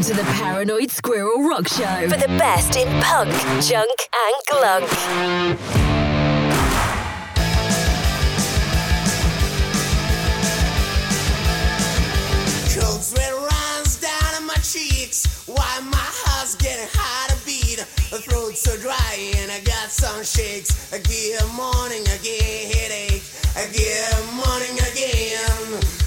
Welcome to the Paranoid Squirrel Rock Show for the best in punk, junk, and glunk. Cold sweat runs down on my cheeks. Why my heart's getting hard to beat. My throat's so dry and I got some shakes. I get morning, I get headache. I get morning again.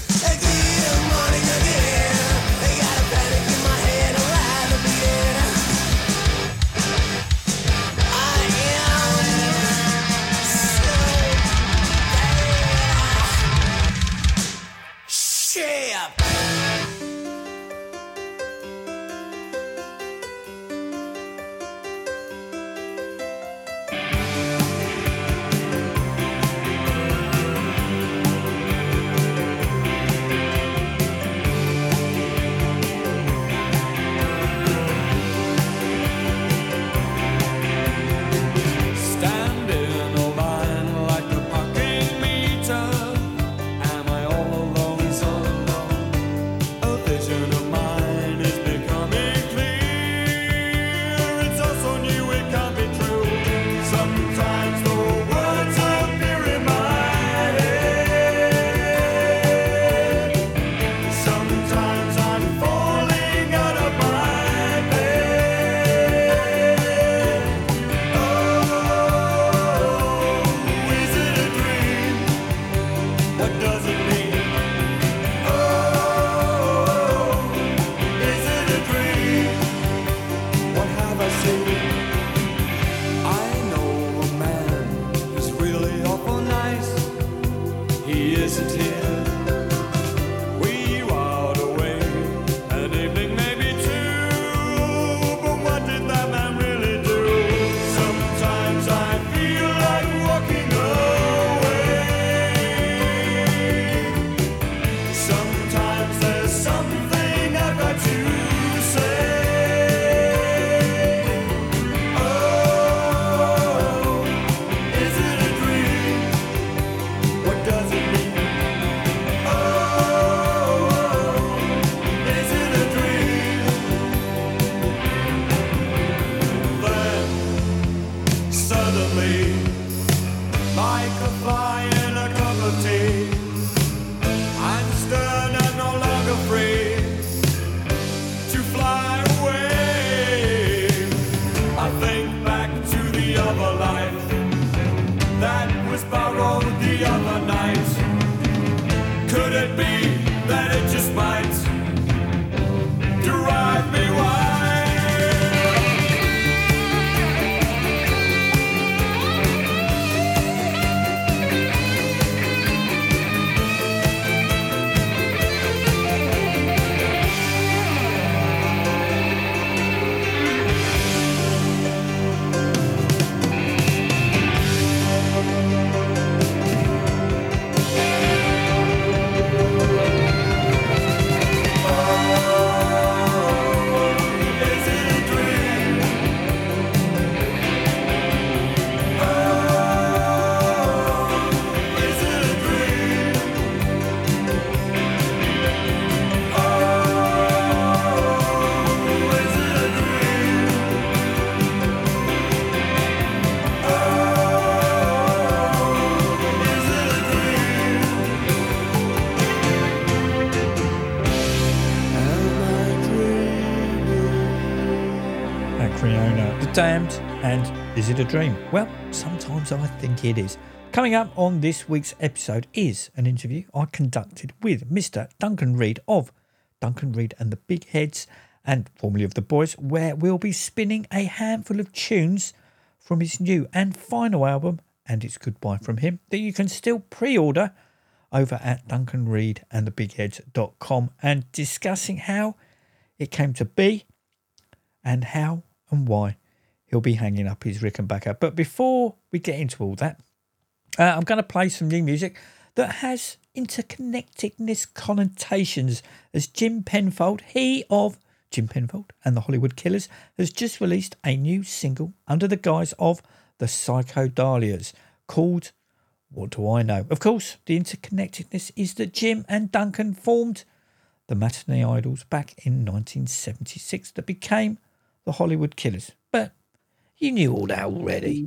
Is It a Dream? Well, sometimes I think it is. Coming up on this week's episode is an interview I conducted with Mr. Duncan Reid of Duncan Reid and the Big Heads, and formerly of The Boys, where we'll be spinning a handful of tunes from his new and final album, and it's goodbye from him, that you can still pre order over at Duncan Reid and the bigheads.com and discussing how it came to be and how and why he'll be hanging up his Rickenbacker. But before we get into all that, uh, I'm going to play some new music that has interconnectedness connotations as Jim Penfold, he of Jim Penfold and the Hollywood Killers, has just released a new single under the guise of the Psychodahlias called What Do I Know? Of course, the interconnectedness is that Jim and Duncan formed the Matinee Idols back in 1976 that became the Hollywood Killers. You knew all that already.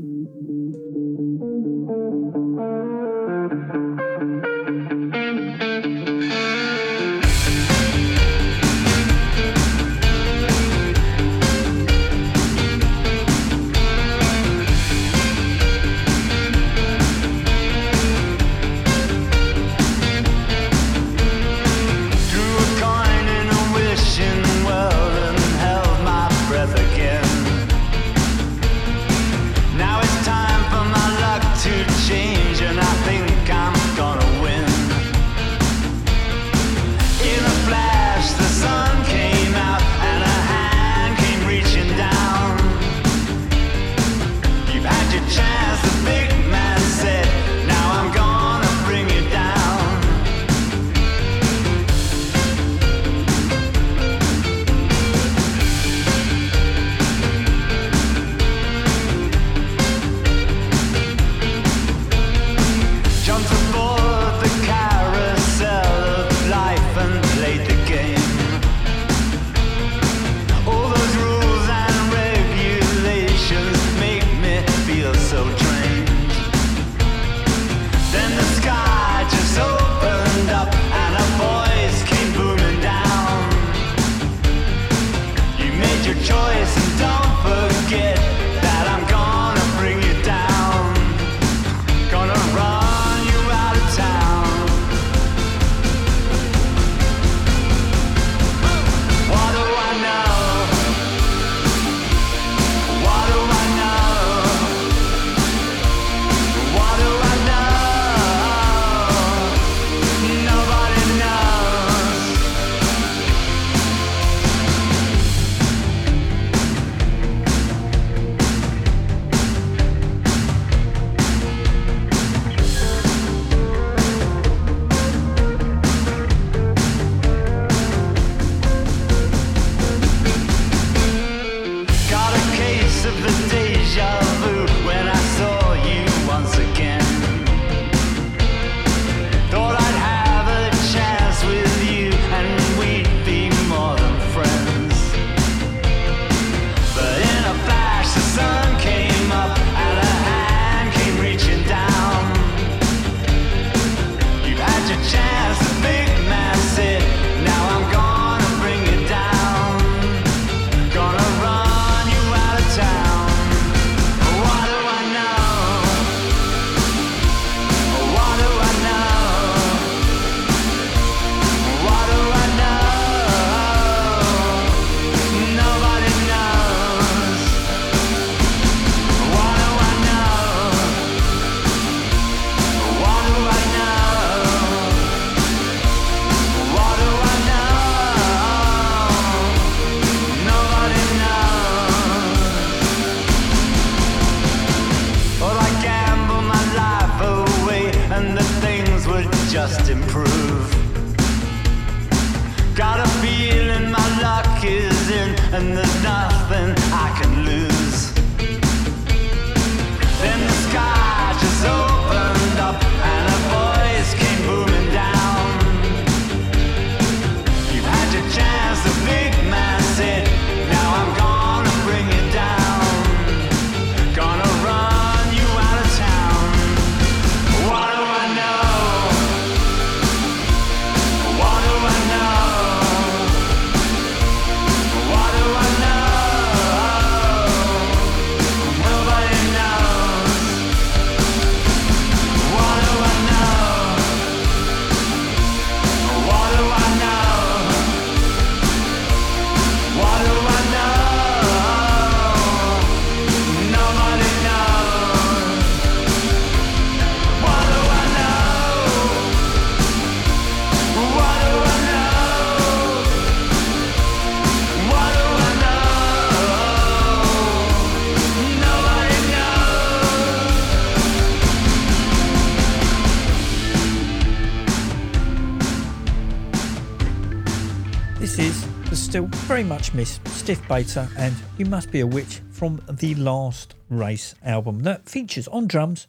very much miss Stiv Bator and You Must Be a Witch from the Last Race album that features on drums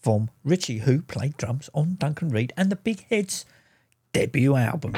from Richie, who played drums on Duncan Reid and the Big Heads debut album.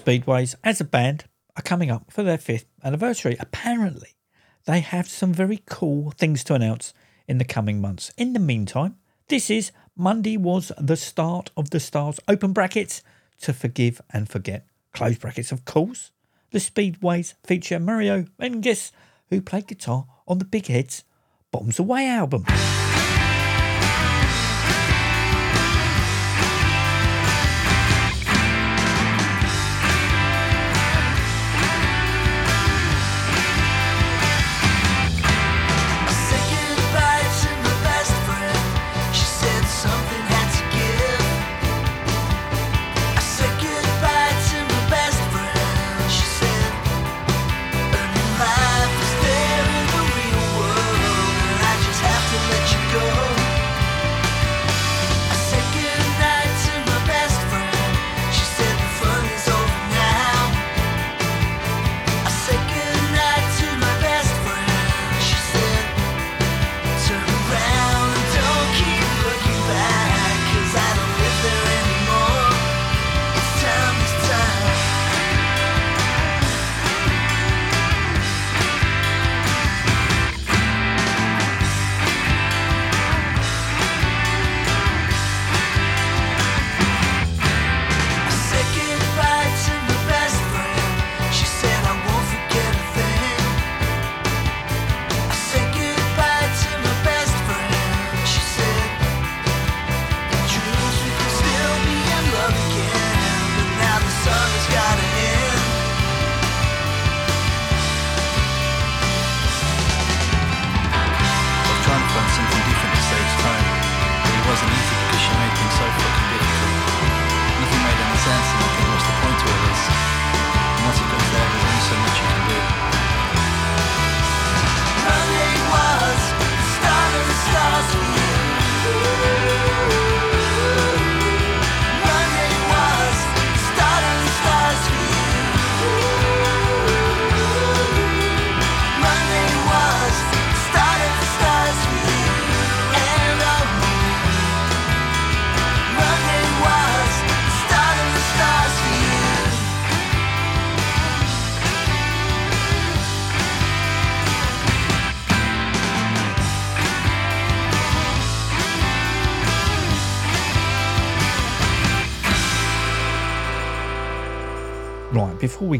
Speedways, as a band, are coming up for their fifth anniversary. Apparently, they have some very cool things to announce in the coming months. In the meantime, this is Monday was the start of the stars, open brackets, to forgive and forget, close brackets, of course. The Speedways feature Mario Mengis, who played guitar on the Big Heads Bombs Away album.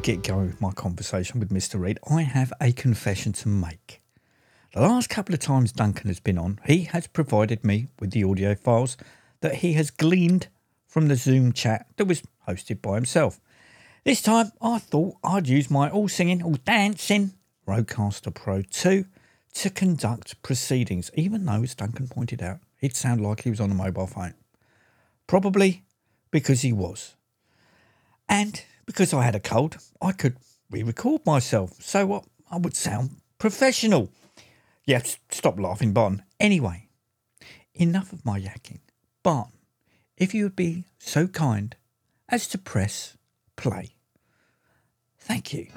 Get going with my conversation with Mr. Reid, I have a confession to make. The last couple of times Duncan has been on, he has provided me with the audio files that he has gleaned from the Zoom chat that was hosted by himself. This time I thought I'd use my all singing, all dancing Rodecaster Pro 2 to conduct proceedings, even though, as Duncan pointed out, he'd sound like he was on a mobile phone. Probably because he was. And because I had a cold, I could re record myself so what I would sound professional. Yeah, stop laughing, Bon. Anyway, enough of my yakking. Bon, if you would be so kind as to press play. Thank you.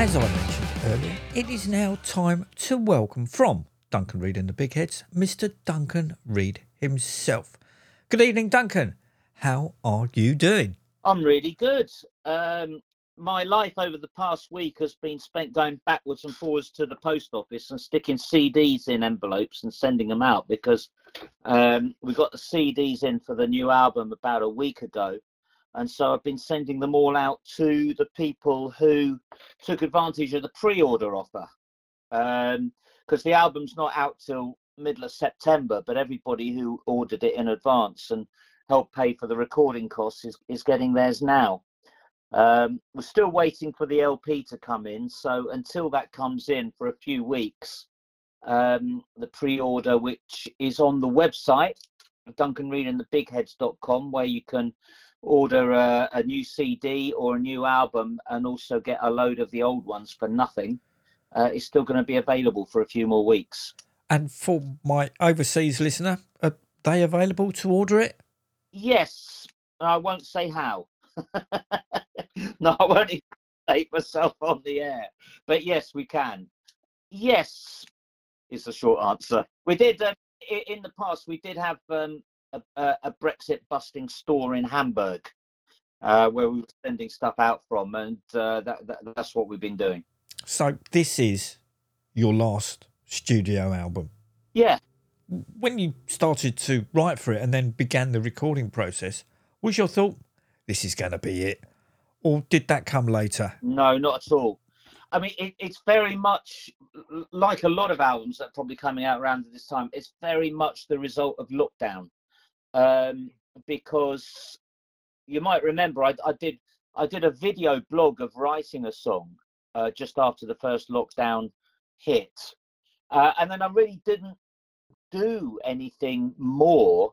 As I mentioned earlier, it is now time to welcome from Duncan Reid and the Big Heads, Mr. Duncan Reid himself. Good evening, Duncan. How are you doing? I'm really good. Um, my life over the past week has been spent going backwards and forwards to the post office and sticking CDs in envelopes and sending them out because um, we got the CDs in for the new album about a week ago. And so I've been sending them all out to the people who took advantage of the pre order offer. Because the album's not out till middle of September, but everybody who ordered it in advance and helped pay for the recording costs is, is getting theirs now. Um, we're still waiting for the LP to come in, so until that comes in for a few weeks, um, the pre-order, which is on the website, duncanreidandthebigheads.com, where you can order a, a new CD or a new album and also get a load of the old ones for nothing, uh, is still going to be available for a few more weeks. And for my overseas listener, are they available to order it? Yes, I won't say how. no, I won't even take myself on the air. But yes, we can. Yes, is the short answer. We did i- in the past. We did have um, a, a, Brexit busting store in Hamburg, uh, where we were sending stuff out from, and uh, that, that that's what we've been doing. So this is your last studio album. Yeah, When you started to write for it and then began the recording process, was your thought, this is going to be it? Or did that come later? No, not at all. I mean, it, it's very much like a lot of albums that are probably coming out around this time. It's very much the result of lockdown, um, because you might remember I, I did I did a video blog of writing a song uh, just after the first lockdown hit, uh, and then I really didn't do anything more.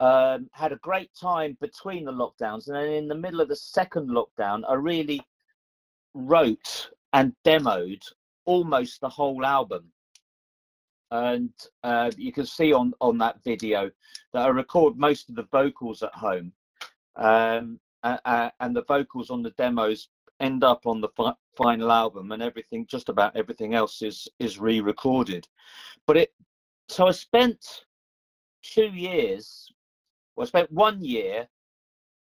Um, had a great time between the lockdowns, and then in the middle of the second lockdown, I really wrote and demoed almost the whole album. And uh, you can see on on that video that I record most of the vocals at home, um, uh, and the vocals on the demos end up on the fi- final album, and everything, just about everything else, is is re-recorded. But it, so I spent two years. Well, I spent one year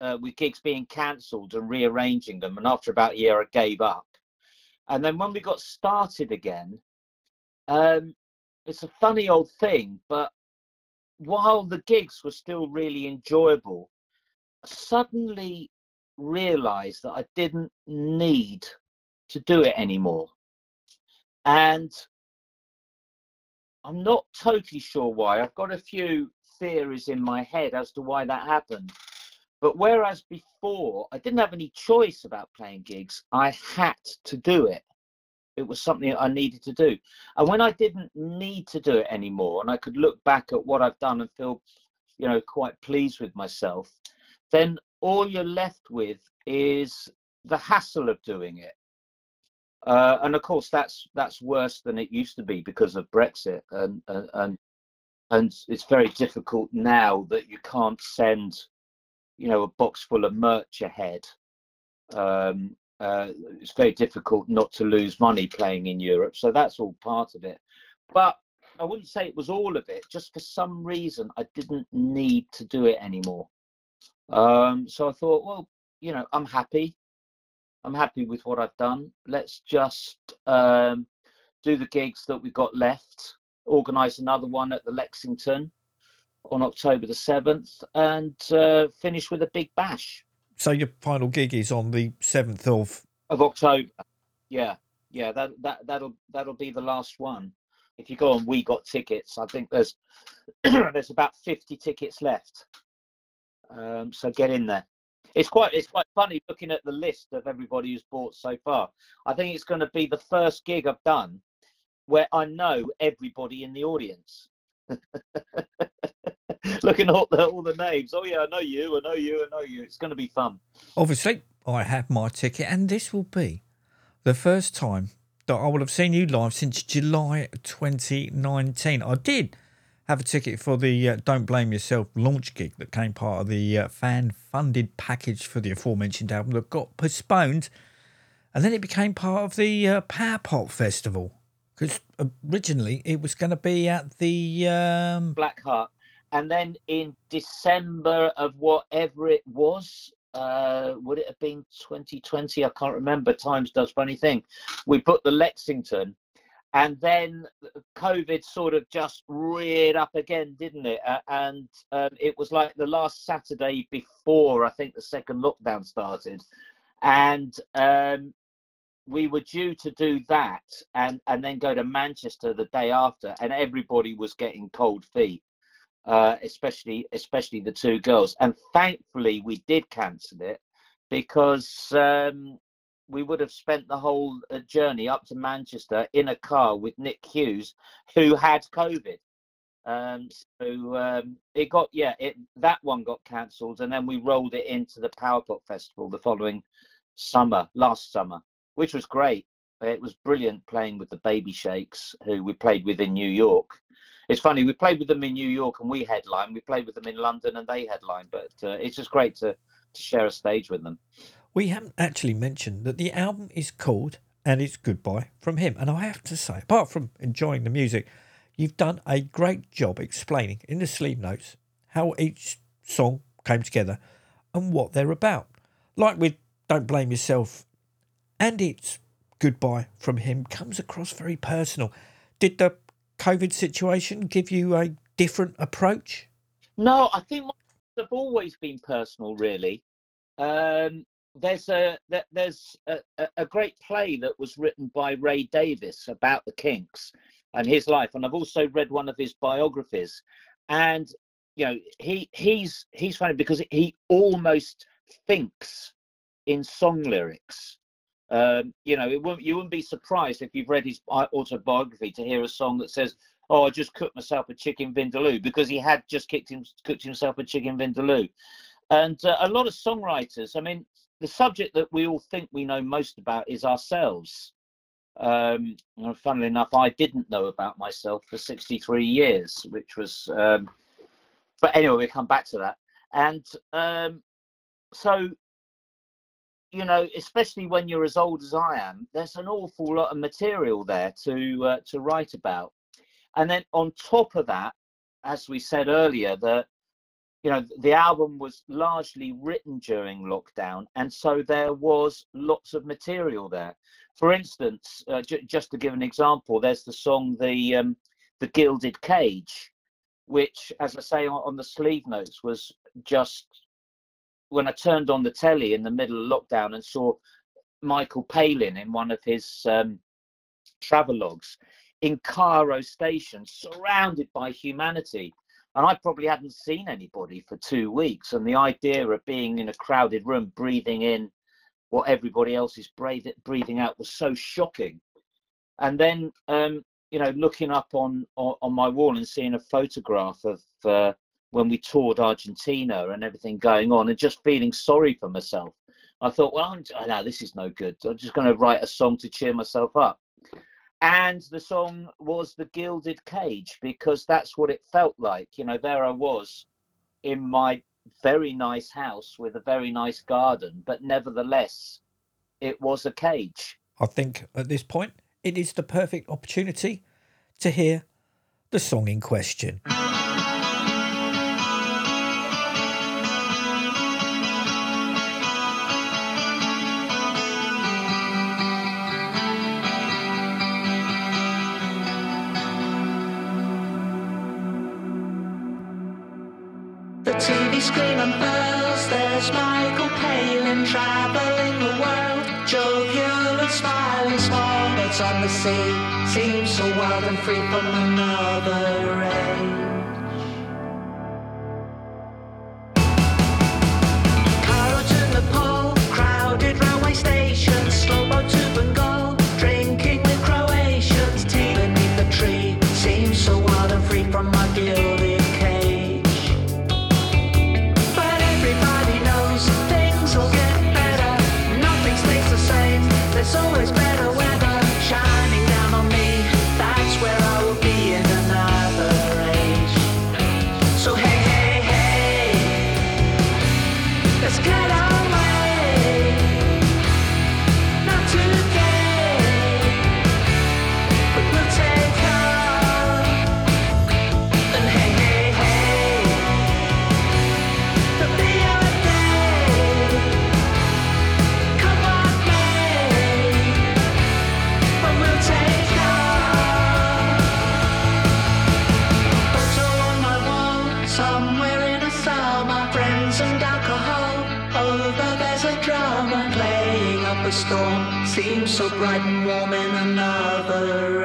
uh, with gigs being cancelled and rearranging them, and after about a year, I gave up. And then when we got started again, um, it's a funny old thing, but while the gigs were still really enjoyable, I suddenly realized that I didn't need to do it anymore. And I'm not totally sure why. I've got a few theories in my head as to why that happened. But whereas before I didn't have any choice about playing gigs, I had to do it. It was something I needed to do. And when I didn't need to do it anymore, and I could look back at what I've done and feel, you know, quite pleased with myself, then all you're left with is the hassle of doing it. Uh, and of course, that's that's worse than it used to be because of Brexit and and and, it's very difficult now that you can't send, you know, a box full of merch ahead. Um, uh, it's very difficult not to lose money playing in Europe, so that's all part of it. But I wouldn't say it was all of it. Just for some reason, I didn't need to do it anymore. Um, so I thought, well, you know, I'm happy. I'm happy with what I've done. Let's just um, do the gigs that we've got left, organise another one at the Lexington on October the 7th, and uh, finish with a big bash So your final gig is on the seventh of. of October. Yeah, yeah, that that that'll that'll be the last one. If you go on, we got tickets. I think there's there's about 50 tickets left. Um, so get in there. It's quite it's quite funny looking at the list of everybody who's bought so far. I think it's going to be the first gig I've done where I know everybody in the audience. looking at all the, all the names. Oh yeah, I know you. I know you. I know you. It's going to be fun. Obviously, I have my ticket, and this will be the first time that I will have seen you live since July 2019. I did have a ticket for the uh, Don't Blame Yourself launch gig that came part of the uh, fan funded package for the aforementioned album that got postponed, and then it became part of the uh, Power Pop Festival because originally it was going to be at the. Um, Black Heart. And then in December of whatever it was, uh, would it have been 2020? I can't remember. Times does funny thing. We put the Lexington, and then COVID sort of just reared up again, didn't it? Uh, and um, it was like the last Saturday before I think the second lockdown started, and um, we were due to do that and and then go to Manchester the day after, and everybody was getting cold feet uh, especially especially the two girls. And thankfully, we did cancel it because um, we would have spent the whole uh, journey up to Manchester in a car with Nick Hughes, who had COVID. Um, so um, it got yeah, it that one got cancelled, and then we rolled it into the Power Pop Festival the following summer, last summer, which was great. It was brilliant playing with the Baby Shakes, who we played with in New York it's funny we played with them in New York and we headline. We played with them in London and they headline. But uh, it's just great to to share a stage with them. we haven't actually mentioned that the album is called and it's Goodbye from him. And I have to say, apart from enjoying the music, you've done a great job explaining in the sleeve notes how each song came together and what they're about. Like with Don't Blame Yourself and it's Goodbye from him comes across very personal. Did the COVID situation give you a different approach? No, I think have always been personal, really. Um, there's a there's a- a great play that was written by Ray Davies about the Kinks and his life, and I've also read one of his biographies. And you know, he he's he's funny because he almost thinks in song lyrics. Um, you know, it won't, you wouldn't be surprised if you've read his autobiography to hear a song that says, "Oh, I just cooked myself a chicken vindaloo," because he had just him, cooked himself a chicken vindaloo. And uh, a lot of songwriters, I mean, the subject that we all think we know most about is ourselves. Um, know, funnily enough, I didn't know about myself for 63 years, which was, um, but anyway, we'll come back to that. And um, so you know, especially when you're as old as I am, there's an awful lot of material there to uh, to write about. And then on top of that, as we said earlier, that you know the album was largely written during lockdown, and so there was lots of material there. For instance, uh, j- just to give an example, there's the song "the um, the Gilded Cage," which, as I say on, on the sleeve notes, was just when I turned on the telly in the middle of lockdown and saw Michael Palin in one of his um, travelogues in Cairo station, surrounded by humanity. And I probably hadn't seen anybody for two weeks. And the idea of being in a crowded room, breathing in what everybody else is breathing out was so shocking. And then, um, you know, looking up on, on on my wall and seeing a photograph of uh, when we toured Argentina and everything going on, and just feeling sorry for myself. I thought, well, I'm, oh, no, this is no good. I'm just going to write a song to cheer myself up. and the song was the gilded cage because that's what it felt like you know there i was in my very nice house with a very nice garden but nevertheless it was a cage I think at this point it is the perfect opportunity to hear the song in question. Sea. Seems so wild and free from another so bright and warm in another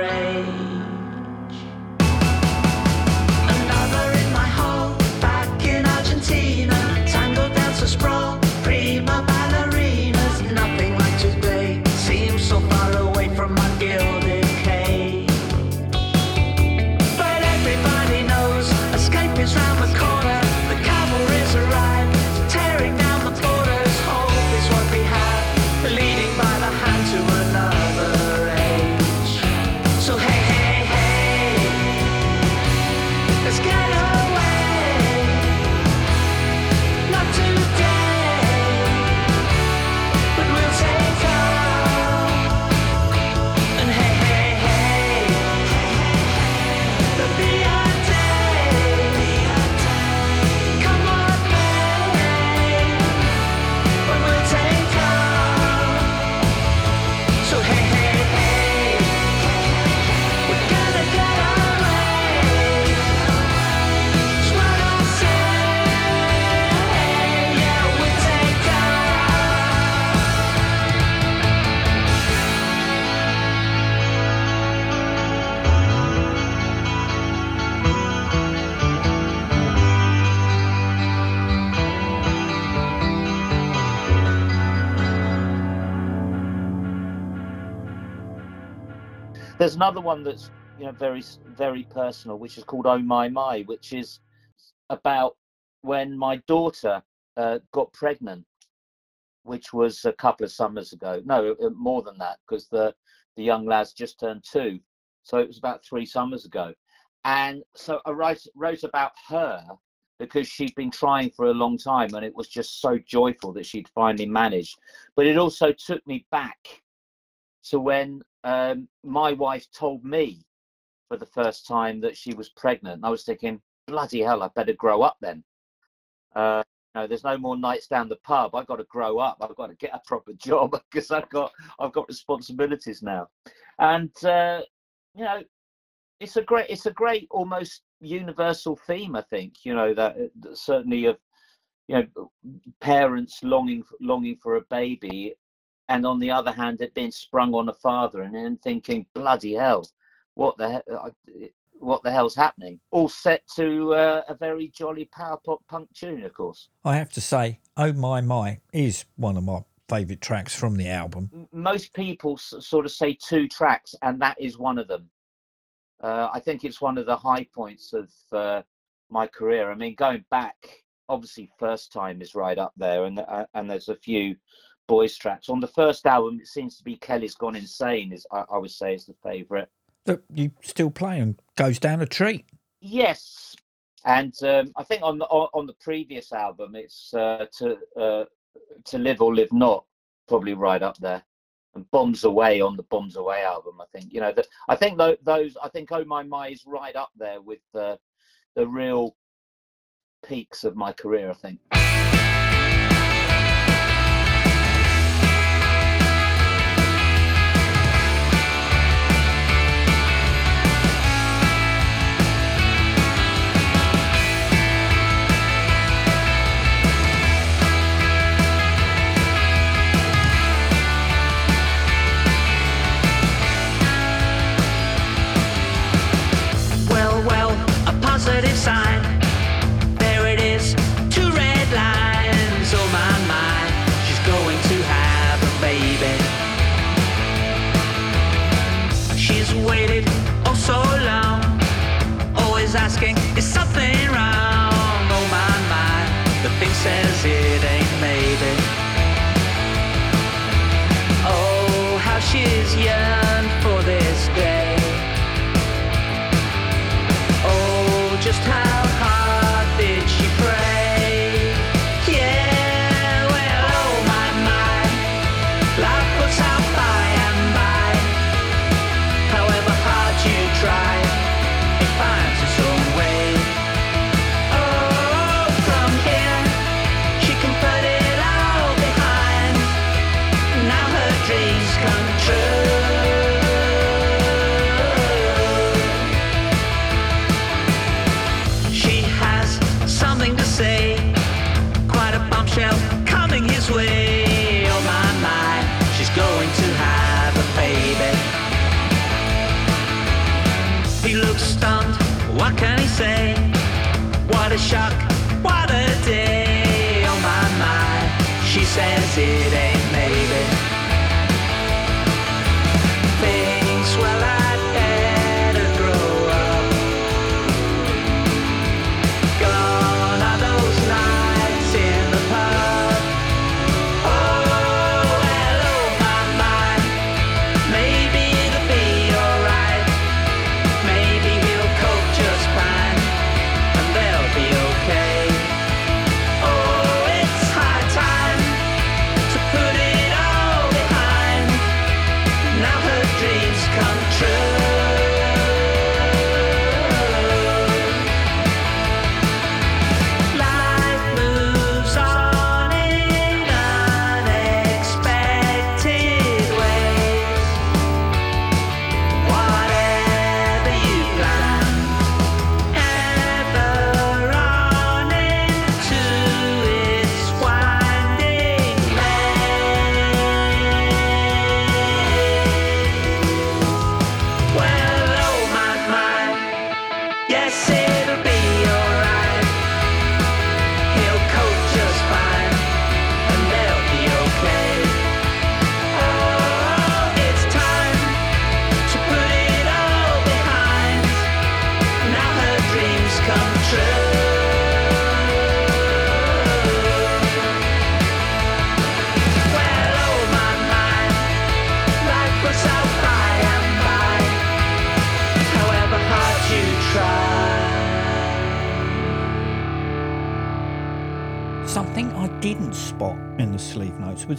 another one that's you know very very personal which is called oh my my which is about when my daughter uh, got pregnant which was a couple of summers ago. No uh, more than that because the the young lad's just turned two. So it was about three summers ago. And so i wrote wrote about her because she'd been trying for a long time and it was just so joyful that she'd finally managed. But it also took me back to when um, my wife told me for the first time that she was pregnant. And I was thinking, bloody hell, I better grow up then. Uh, no, there's no more nights down the pub. I've got to grow up. I've got to get a proper job because I've got I've got responsibilities now. And uh, you know, it's a great it's a great almost universal theme. I think you know that, that certainly of you know parents longing longing for a baby and on the other hand, it being sprung on a father, and then thinking, "Bloody hell, what the he- what the hell's happening?" All set to uh, a very jolly power pop punk tune, of course. I have to say, Oh My My is one of my favourite tracks from the album. Most people s- sort of say two tracks, and that is one of them. Uh, I think it's one of the high points of uh, my career. I mean, going back, obviously, first time is right up there, and uh, and there's a few boys tracks. On the first album, it seems to be Kelly's Gone Insane. Is I, I would say is the favourite. That you still play and goes down a treat. Yes, and um, I think on the on, on the previous album, it's uh, to uh, to live or live not, probably right up there. And Bombs Away on the Bombs Away album, I think. You know, that. I think tho- those. I think Oh My My is right up there with the the real peaks of my career. I think.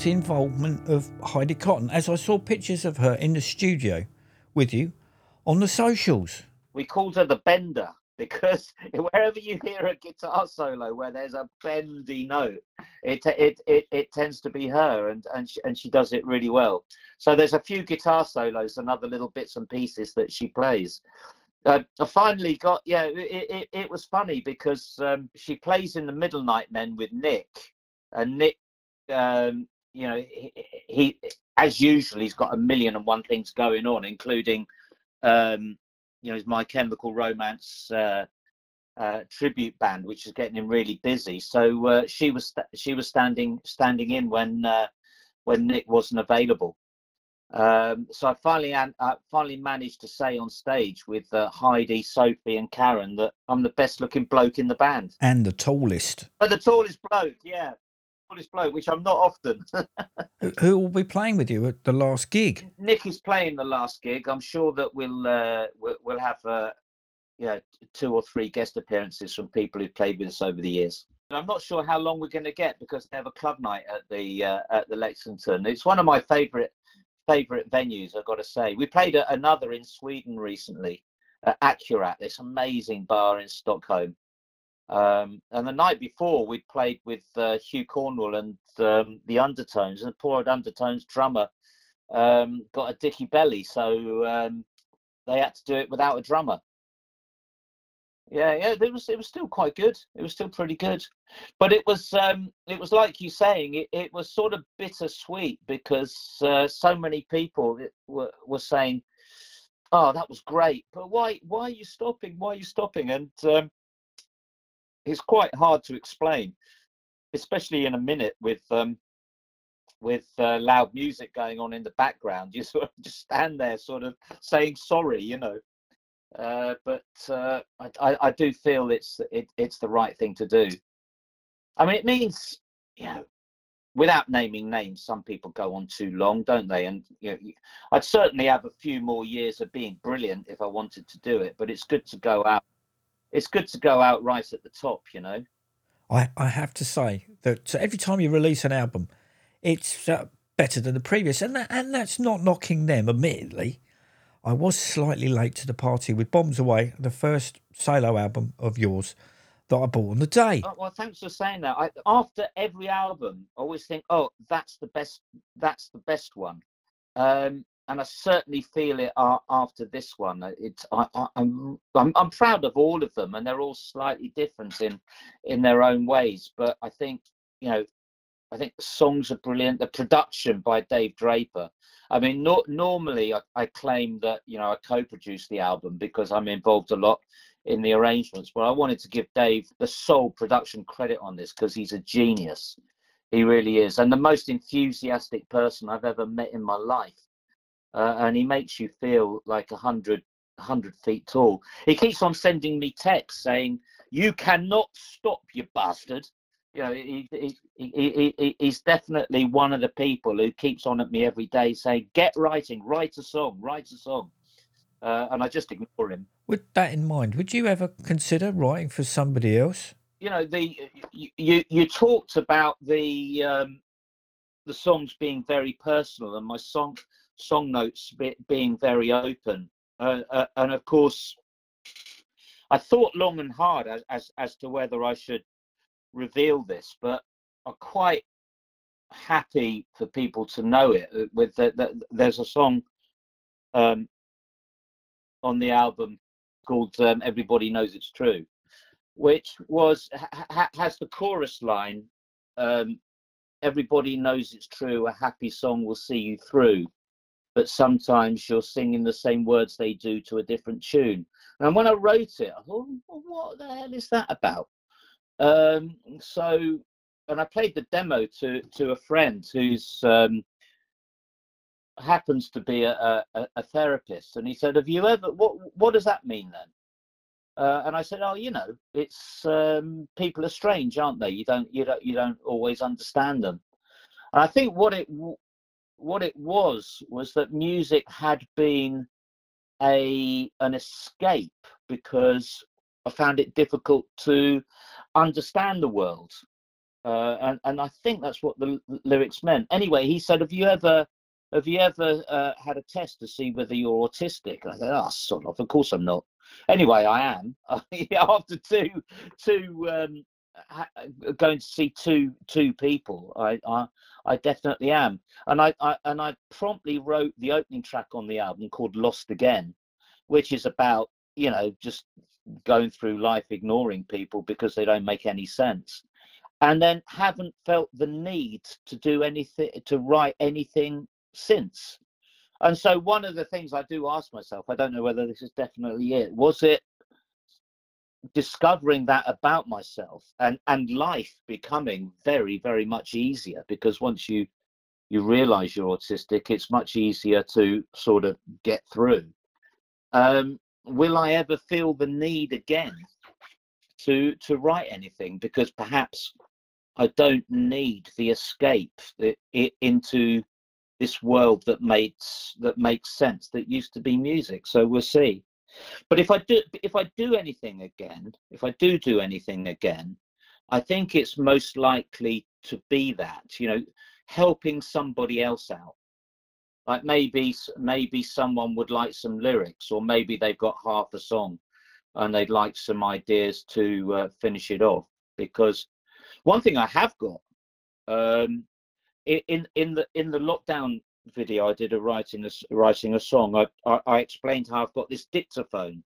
The involvement of Heidi Cotton, as I saw pictures of her in the studio with you on the socials. we called her the bender because wherever you hear a guitar solo where there's a bendy note it it it, it tends to be her and and she, and she does it really well so there's a few guitar solos and other little bits and pieces that she plays uh, I finally got yeah it, it, it was funny because um, she plays in the Middle Night Men with Nick and Nick um, you know he, he as usual he's got a million and one things going on including um, you know, his My Chemical Romance uh, uh, tribute band, which is getting him really busy. So uh, she was sta- she was standing standing in when uh, when Nick wasn't available. Um, so I finally an- uh, finally managed to say on stage with uh, Heidi, Sophie, and Karen that I'm the best looking bloke in the band. And the tallest. But the tallest bloke, yeah. Tallest bloke, which I'm not often. Who, who will be playing with you at the last gig? Nick is playing the last gig. I'm sure that we'll uh, we'll, have uh, you know two or three guest appearances from people who've played with us over the years. And I'm not sure how long we're going to get because they have a club night at the uh, at the Lexington. It's one of my favourite favourite venues. I've got to say. We played at another in Sweden recently, at Akkurat, this amazing bar in Stockholm. Um, and the night before, we'd played with uh, Hugh Cornwell and um, the Undertones, and the poor old Undertones drummer um, got a dicky belly, so um, they had to do it without a drummer. Yeah, yeah, it was it was still quite good. It was still pretty good, but it was um, it was like you saying it, it was sort of bittersweet because uh, so many people were were saying, "Oh, that was great," but why why are you stopping? Why are you stopping? And um, it's quite hard to explain, especially in a minute with um, with uh, loud music going on in the background. You sort of just stand there, sort of saying sorry, you know. Uh, but uh, I, I, do feel it's it, it's the right thing to do. I mean, it means you know, without naming names, some people go on too long, don't they? And you know, I'd certainly have a few more years of being brilliant if I wanted to do it. But it's good to go out. It's good to go out right at the top, you know. I, I have to say that every time you release an album, it's uh, better than the previous, and that, and that's not knocking them. Admittedly, I was slightly late to the party with Bombs Away, the first solo album of yours that I bought on the day. Oh, well, thanks for saying that. I, after every album, I always think, "Oh, that's the best. That's the best one," um, and I certainly feel it after this one. Uh, It's I, I, I'm, I'm proud of all of them, and they're all slightly different in in their own ways. But I think you know, I think the songs are brilliant. The production by Dave Draper. I mean, no, normally I, I claim that you know I co-produced the album because I'm involved a lot in the arrangements, but I wanted to give Dave the sole production credit on this because he's a genius. He really is, and the most enthusiastic person I've ever met in my life. Uh, and he makes you feel like a hundred, hundred feet tall. He keeps on sending me texts saying, "You cannot stop, you bastard." You know, he, he, he, he, he, he's definitely one of the people who keeps on at me every day saying, "Get writing, write a song, write a song," uh, and I just ignore him. With that in mind, would you ever consider writing for somebody else? you know the you you, you talked about the um the songs being very personal and my song song notes being very open. Uh, uh, and of course i thought long and hard as, as as to whether i should reveal this but i'm quite happy for people to know it uh, with the, the, there's a song um on the album called um, everybody knows it's true which was ha- ha- has the chorus line um, everybody knows it's true a happy song will see you through but sometimes you're singing the same words they do to a different tune and when i wrote it i thought "Well, what the hell is that about um, so and i played the demo to to a friend who's um, happens to be a, a, a therapist and he said have you ever what what does that mean then uh, and I said, "Oh, you know, it's um, people are strange, aren't they? You don't, you don't, you don't always understand them." And I think what it what it was was that music had been a an escape because I found it difficult to understand the world, uh, and and I think that's what the lyrics meant. Anyway, he said, "Have you ever?" Have you ever uh, had a test to see whether you're autistic? I said, "Oh, sort of. Of course I'm not." Anyway, I am. After two, two um, Uh, going to see two two people, I, I I definitely am. And I, I and I promptly wrote the opening track on the album called "Lost Again," which is about you know just going through life ignoring people because they don't make any sense, and then haven't felt the need to do anything to write anything since. And so one of the things I do ask myself, I don't know whether this is definitely it, was it discovering that about myself and and life becoming very very much easier because once you you realize you're autistic it's much easier to sort of get through um will i ever feel the need again to to write anything because perhaps I don't need the escape i- i- into this world that makes that makes sense that used to be music. So we'll see. But if I do if I do anything again, if I do do anything again, I think it's most likely to be that you know helping somebody else out. Like maybe maybe someone would like some lyrics, or maybe they've got half a song and they'd like some ideas to uh, finish it off. Because one thing I have got um, in in the in the lockdown video I did a writing a writing a song. I, I I explained how I've got this dictaphone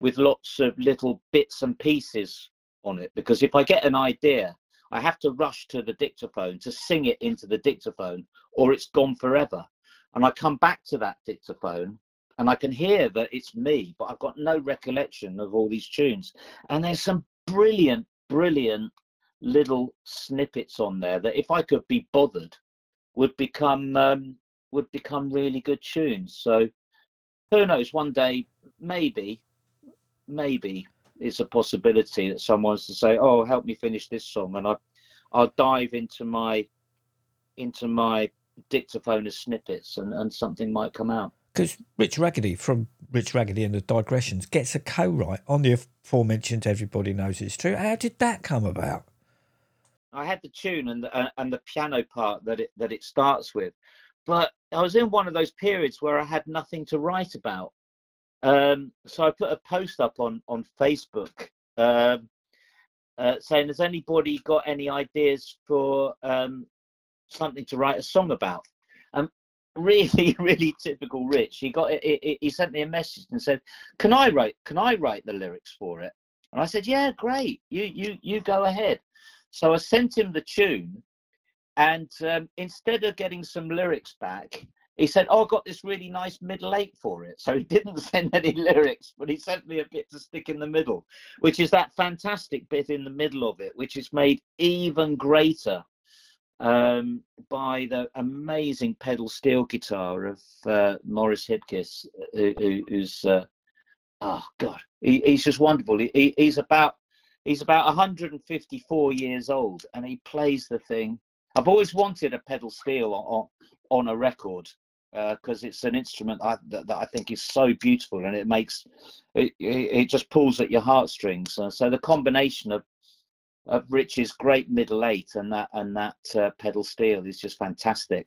with lots of little bits and pieces on it. Because if I get an idea, I have to rush to the dictaphone to sing it into the dictaphone, or it's gone forever. And I come back to that dictaphone and I can hear that it's me, but I've got no recollection of all these tunes. And there's some brilliant, brilliant little snippets on there that if I could be bothered would become um, would become really good tunes. So who knows? One day, maybe, maybe it's a possibility that someone's to say, "Oh, help me finish this song," and I, I'll dive into my into my dictaphone of snippets, and, and something might come out. Because Rich Ragany from Rich Ragany and the Digressions gets a co-write on the aforementioned Everybody Knows It's True. How did that come about? I had the tune and the, uh, and the piano part that it that it starts with, but I was in one of those periods where I had nothing to write about. Um, so I put a post up on on Facebook um, uh, saying, "Has anybody got any ideas for um, something to write a song about?" And really, really typical Rich. He got it, it, He sent me a message and said, "Can I write? Can I write the lyrics for it?" And I said, "Yeah, great. You you you go ahead." So I sent him the tune, and um, instead of getting some lyrics back, he said, "Oh, I got this really nice middle eight for it." So he didn't send any lyrics, but he sent me a bit to stick in the middle, which is that fantastic bit in the middle of it, which is made even greater um, by the amazing pedal steel guitar of uh, Morris Hipkiss, who, who- who's uh, oh god, he, he's just wonderful. He, he's about he's about 154 years old, and he plays the thing. I've always wanted a pedal steel on on, a record because it's an instrument I, that, that I think is so beautiful, and it makes it it, it just pulls at your heartstrings. Uh, so the combination of of Rich's great middle eight and that and that uh, pedal steel is just fantastic.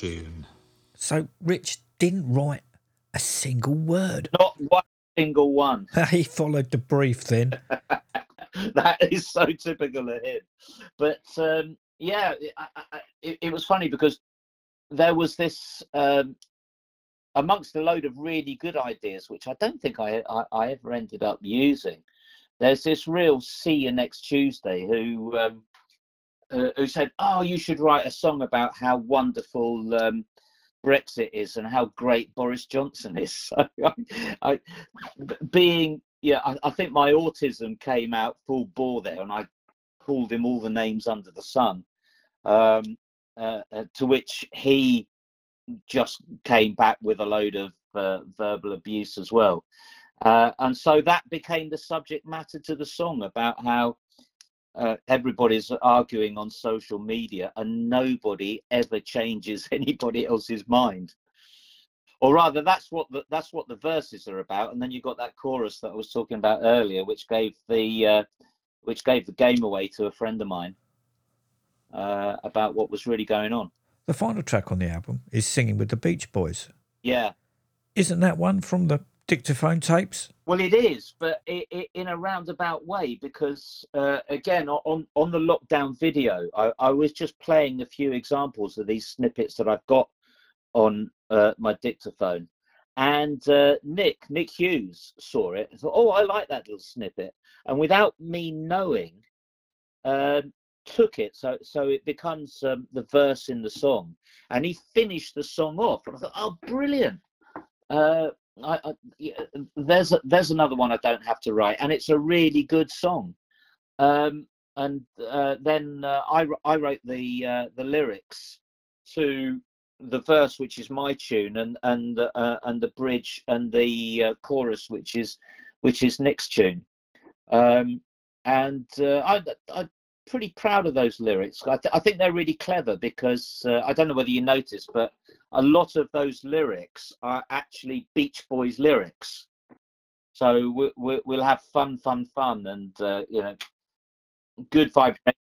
Tune. So Rich didn't write a single word. Not one single one. he followed the brief then. that is so typical of him. But um, yeah, I, I, it, it was funny because there was this um, amongst a load of really good ideas, which I don't think I, I, I ever ended up using. There's this real see you next Tuesday who um, uh, who said, "Oh, you should write a song about how wonderful um, Brexit is and how great Boris Johnson is." So, I, I, being yeah, I, I think my autism came out full bore there, and I called him all the names under the sun. Um, uh, uh, to which he just came back with a load of uh, verbal abuse as well. Uh, and so that became the subject matter to the song about how uh, everybody's arguing on social media and nobody ever changes anybody else's mind. Or rather, that's what the, that's what the verses are about. And then you got that chorus that I was talking about earlier, which gave the uh, which gave the game away to a friend of mine uh, about what was really going on. The final track on the album is Singing with the Beach Boys. Yeah, Isn't that one from the dictaphone tapes? Well, it is, but i i in a roundabout way because, uh, again, on on the lockdown video, I, I was just playing a few examples of these snippets that I've got on uh, my dictaphone, and uh, Nick Nick Hughes saw it. and thought, "Oh, I like that little snippet," and without me knowing, um, took it so so it becomes um, the verse in the song, and he finished the song off, and I thought, "Oh, brilliant!" Uh, I, I, there's there's another one I don't have to write, and it's a really good song. Um, and uh, then uh, I I wrote the uh, the lyrics to the verse, which is my tune, and and uh, and the bridge and the uh, chorus, which is which is Nick's tune. Um, and uh, I, I'm pretty proud of those lyrics. I, th- I think they're really clever because uh, I don't know whether you noticed, but a lot of those lyrics are actually Beach Boys lyrics. So we, we, we'll have fun, fun, fun, and uh, you know, good vibration.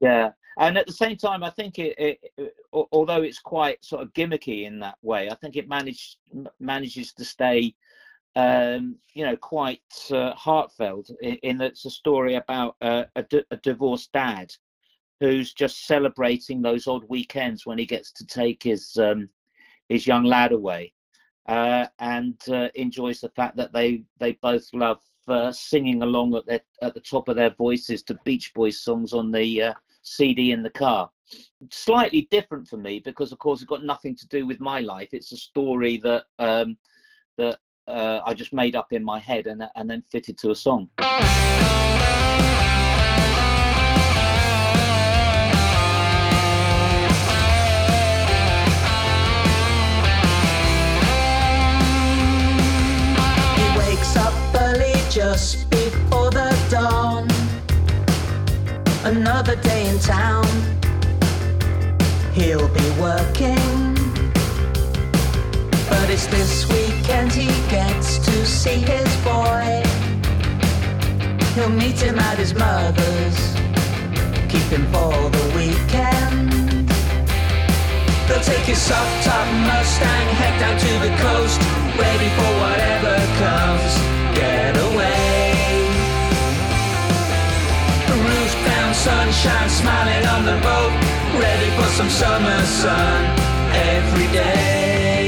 Yeah, and at the same time, I think it, it, it although it's quite sort of gimmicky in that way, I think it managed manages to stay, um, you know, quite uh, heartfelt. In, in that it's a story about uh, a, di- a divorced dad who's just celebrating those odd weekends when he gets to take his um, his young lad away, uh, and uh, enjoys the fact that they they both love uh, singing along at their at the top of their voices to Beach Boys songs on the uh, CD in the car. Slightly different for me because, of course, it's got nothing to do with my life. It's a story that um, that uh, I just made up in my head and and then fitted to a song. Town. He'll be working. But it's this weekend he gets to see his boy. He'll meet him at his mother's. Keep him for the weekend. They'll take his soft top Mustang, head down to the coast, ready for whatever comes. Get away. Sunshine, smiling on the boat, ready for some summer sun every day.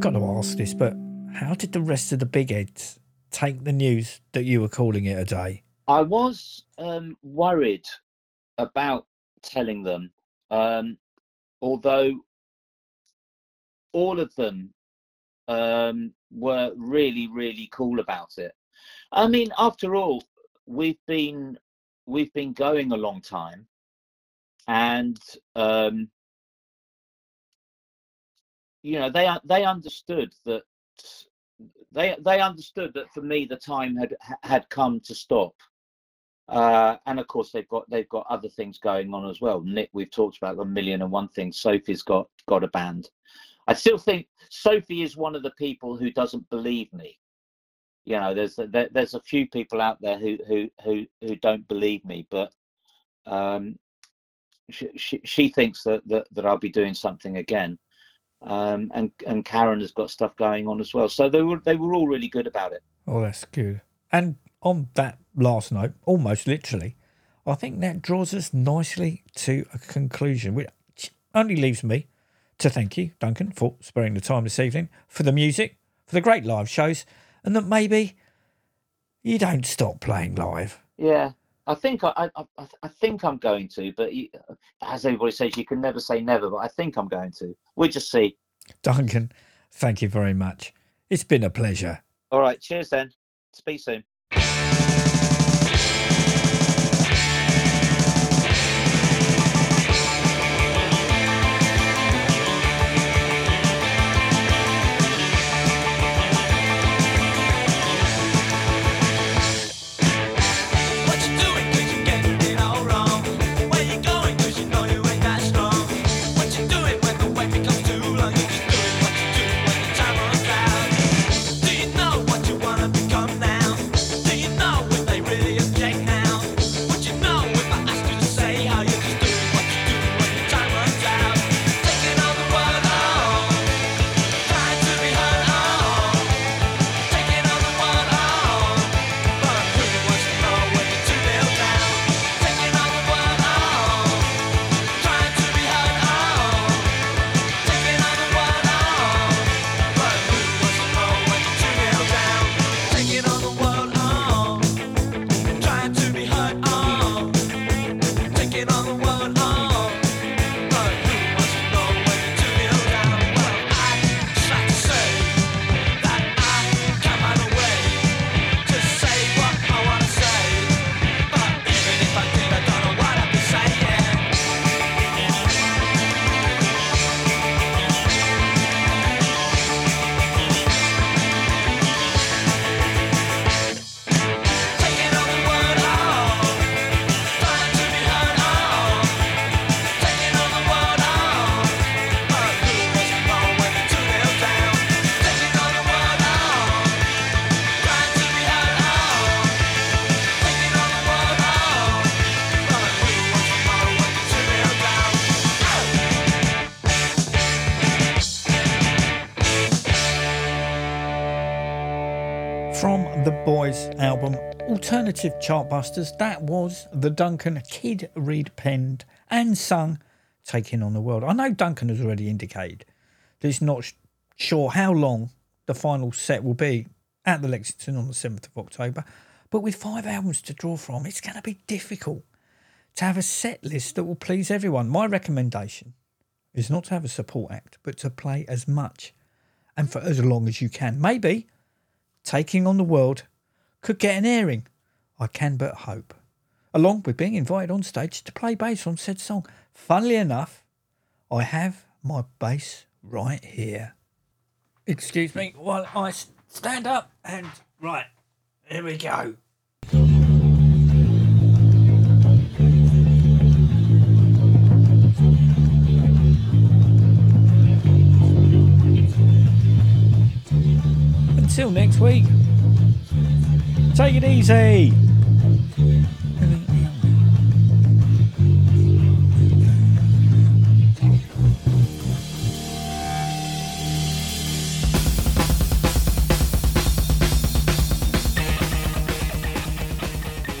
I've got to ask this, but how did the rest of the big heads take the news that you were calling it a day? I was um, worried about telling them, um, although all of them um, were really, really cool about it. I mean, after all, we've been we've been going a long time, and um, you know they they understood that they they understood that for me the time had had come to stop. Uh, and of course they've got they've got other things going on as well. Nick, we've talked about a million and one things. Sophie's got got a band. I still think Sophie is one of the people who doesn't believe me. You know, there's there, there's a few people out there who who who who don't believe me, but um, she, she she thinks that, that that I'll be doing something again. Um, and and Karen has got stuff going on as well. So they were they were all really good about it. Oh, that's good. And on that last note, almost literally, I think that draws us nicely to a conclusion, which only leaves me to thank you, Duncan, for sparing the time this evening, for the music, for the great live shows, and that maybe you don't stop playing live. Yeah, I think I, I, I think I'm going to, but you, as everybody says, you can never say never. But I think I'm going to. We'll just see. Duncan, thank you very much. It's been a pleasure. All right, cheers then. Speak soon. Alternative Chartbusters, that was the Duncan Kid Reid penned and sung Taking on the World. I know Duncan has already indicated that he's not sh- sure how long the final set will be at the Lexington on the 7th of October, but with five albums to draw from, it's going to be difficult to have a set list that will please everyone. My recommendation is not to have a support act, but to play as much and for as long as you can. Maybe taking on the world could get an airing. I can but hope. Along with being invited on stage to play bass on said song. Funnily enough, I have my bass right here. Excuse me while I stand up and right, here we go. Until next week, take it easy.